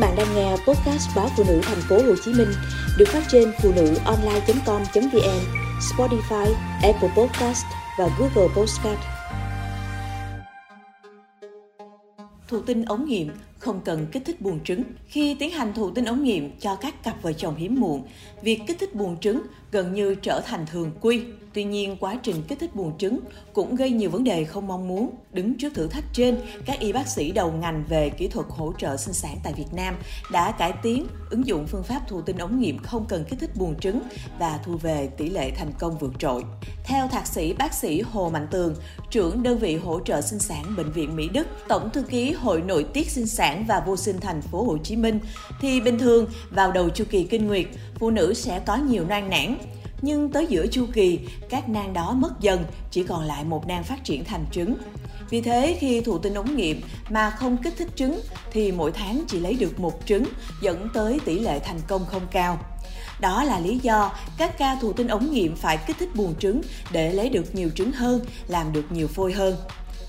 bạn đang nghe podcast báo phụ nữ thành phố Hồ Chí Minh được phát trên phụ nữ online.com.vn, Spotify, Apple Podcast và Google Podcast. Thụ tinh ống nghiệm không cần kích thích buồng trứng. Khi tiến hành thụ tinh ống nghiệm cho các cặp vợ chồng hiếm muộn, việc kích thích buồng trứng gần như trở thành thường quy. Tuy nhiên, quá trình kích thích buồng trứng cũng gây nhiều vấn đề không mong muốn. Đứng trước thử thách trên, các y bác sĩ đầu ngành về kỹ thuật hỗ trợ sinh sản tại Việt Nam đã cải tiến, ứng dụng phương pháp thụ tinh ống nghiệm không cần kích thích buồng trứng và thu về tỷ lệ thành công vượt trội. Theo thạc sĩ bác sĩ Hồ Mạnh Tường, trưởng đơn vị hỗ trợ sinh sản Bệnh viện Mỹ Đức, Tổng thư ký Hội nội tiết sinh sản và vô sinh thành phố Hồ Chí Minh, thì bình thường vào đầu chu kỳ kinh nguyệt, phụ nữ sẽ có nhiều nang nản, nhưng tới giữa chu kỳ, các nang đó mất dần, chỉ còn lại một nang phát triển thành trứng. Vì thế, khi thụ tinh ống nghiệm mà không kích thích trứng thì mỗi tháng chỉ lấy được một trứng, dẫn tới tỷ lệ thành công không cao. Đó là lý do các ca thụ tinh ống nghiệm phải kích thích buồng trứng để lấy được nhiều trứng hơn, làm được nhiều phôi hơn.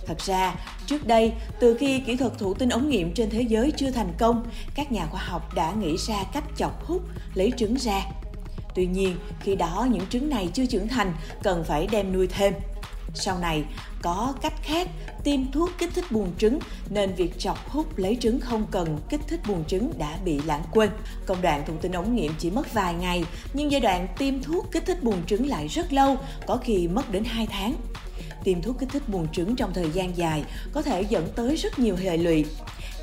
Thật ra, trước đây, từ khi kỹ thuật thụ tinh ống nghiệm trên thế giới chưa thành công, các nhà khoa học đã nghĩ ra cách chọc hút, lấy trứng ra. Tuy nhiên, khi đó những trứng này chưa trưởng thành, cần phải đem nuôi thêm. Sau này, có cách khác tiêm thuốc kích thích buồng trứng nên việc chọc hút lấy trứng không cần kích thích buồng trứng đã bị lãng quên. Công đoạn thụ tinh ống nghiệm chỉ mất vài ngày, nhưng giai đoạn tiêm thuốc kích thích buồng trứng lại rất lâu, có khi mất đến 2 tháng. Tiêm thuốc kích thích buồng trứng trong thời gian dài có thể dẫn tới rất nhiều hệ lụy.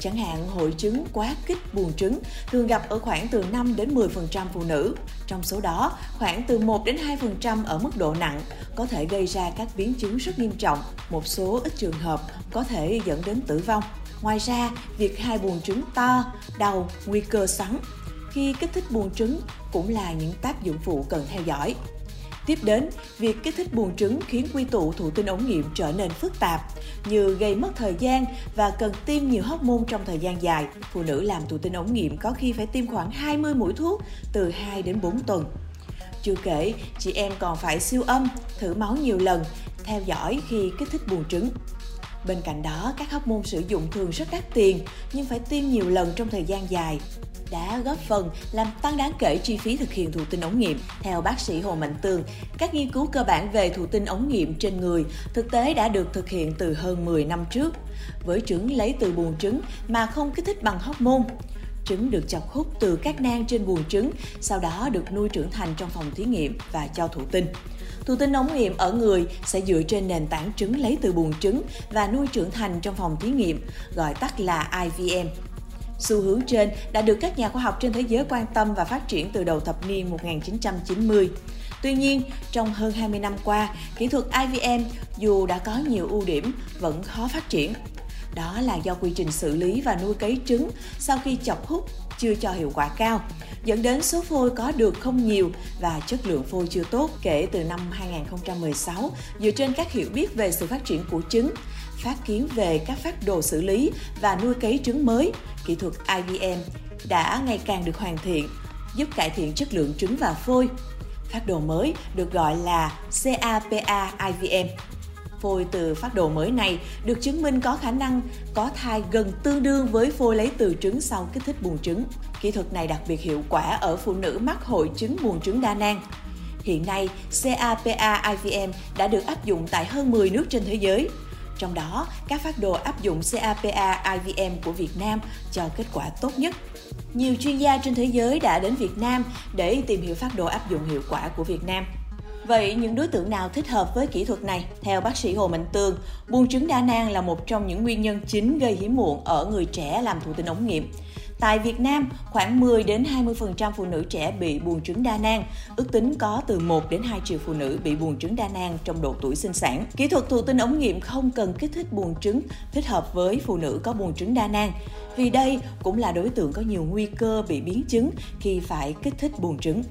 Chẳng hạn hội chứng quá kích buồng trứng thường gặp ở khoảng từ 5 đến 10% phụ nữ. Trong số đó, khoảng từ 1 đến 2% ở mức độ nặng có thể gây ra các biến chứng rất nghiêm trọng. Một số ít trường hợp có thể dẫn đến tử vong. Ngoài ra, việc hai buồng trứng to, đau, nguy cơ sắn khi kích thích buồng trứng cũng là những tác dụng phụ cần theo dõi. Tiếp đến, việc kích thích buồng trứng khiến quy tụ thụ tinh ống nghiệm trở nên phức tạp, như gây mất thời gian và cần tiêm nhiều hormone trong thời gian dài. Phụ nữ làm thụ tinh ống nghiệm có khi phải tiêm khoảng 20 mũi thuốc từ 2 đến 4 tuần. Chưa kể, chị em còn phải siêu âm, thử máu nhiều lần, theo dõi khi kích thích buồng trứng. Bên cạnh đó, các hóc môn sử dụng thường rất đắt tiền nhưng phải tiêm nhiều lần trong thời gian dài đã góp phần làm tăng đáng kể chi phí thực hiện thụ tinh ống nghiệm. Theo bác sĩ Hồ Mạnh Tường, các nghiên cứu cơ bản về thụ tinh ống nghiệm trên người thực tế đã được thực hiện từ hơn 10 năm trước. Với trứng lấy từ buồng trứng mà không kích thích bằng hóc môn trứng được chọc hút từ các nang trên buồng trứng, sau đó được nuôi trưởng thành trong phòng thí nghiệm và cho thụ tinh. Thụ tinh ống nghiệm ở người sẽ dựa trên nền tảng trứng lấy từ buồng trứng và nuôi trưởng thành trong phòng thí nghiệm, gọi tắt là IVM. Xu hướng trên đã được các nhà khoa học trên thế giới quan tâm và phát triển từ đầu thập niên 1990. Tuy nhiên, trong hơn 20 năm qua, kỹ thuật IVM dù đã có nhiều ưu điểm vẫn khó phát triển. Đó là do quy trình xử lý và nuôi cấy trứng sau khi chọc hút chưa cho hiệu quả cao, dẫn đến số phôi có được không nhiều và chất lượng phôi chưa tốt kể từ năm 2016 dựa trên các hiểu biết về sự phát triển của trứng, phát kiến về các phát đồ xử lý và nuôi cấy trứng mới, kỹ thuật IVM đã ngày càng được hoàn thiện, giúp cải thiện chất lượng trứng và phôi. Phát đồ mới được gọi là CAPA IVM. Phôi từ phát đồ mới này được chứng minh có khả năng có thai gần tương đương với phôi lấy từ trứng sau kích thích buồng trứng. Kỹ thuật này đặc biệt hiệu quả ở phụ nữ mắc hội chứng buồng trứng đa nang. Hiện nay, CAPA IVM đã được áp dụng tại hơn 10 nước trên thế giới. Trong đó, các phát đồ áp dụng CAPA IVM của Việt Nam cho kết quả tốt nhất. Nhiều chuyên gia trên thế giới đã đến Việt Nam để tìm hiểu phát đồ áp dụng hiệu quả của Việt Nam. Vậy những đối tượng nào thích hợp với kỹ thuật này? Theo bác sĩ Hồ Mạnh Tường, buồng trứng đa nang là một trong những nguyên nhân chính gây hiếm muộn ở người trẻ làm thụ tinh ống nghiệm. Tại Việt Nam, khoảng 10 đến 20% phụ nữ trẻ bị buồng trứng đa nang, ước tính có từ 1 đến 2 triệu phụ nữ bị buồng trứng đa nang trong độ tuổi sinh sản. Kỹ thuật thụ tinh ống nghiệm không cần kích thích buồng trứng, thích hợp với phụ nữ có buồng trứng đa nang, vì đây cũng là đối tượng có nhiều nguy cơ bị biến chứng khi phải kích thích buồng trứng.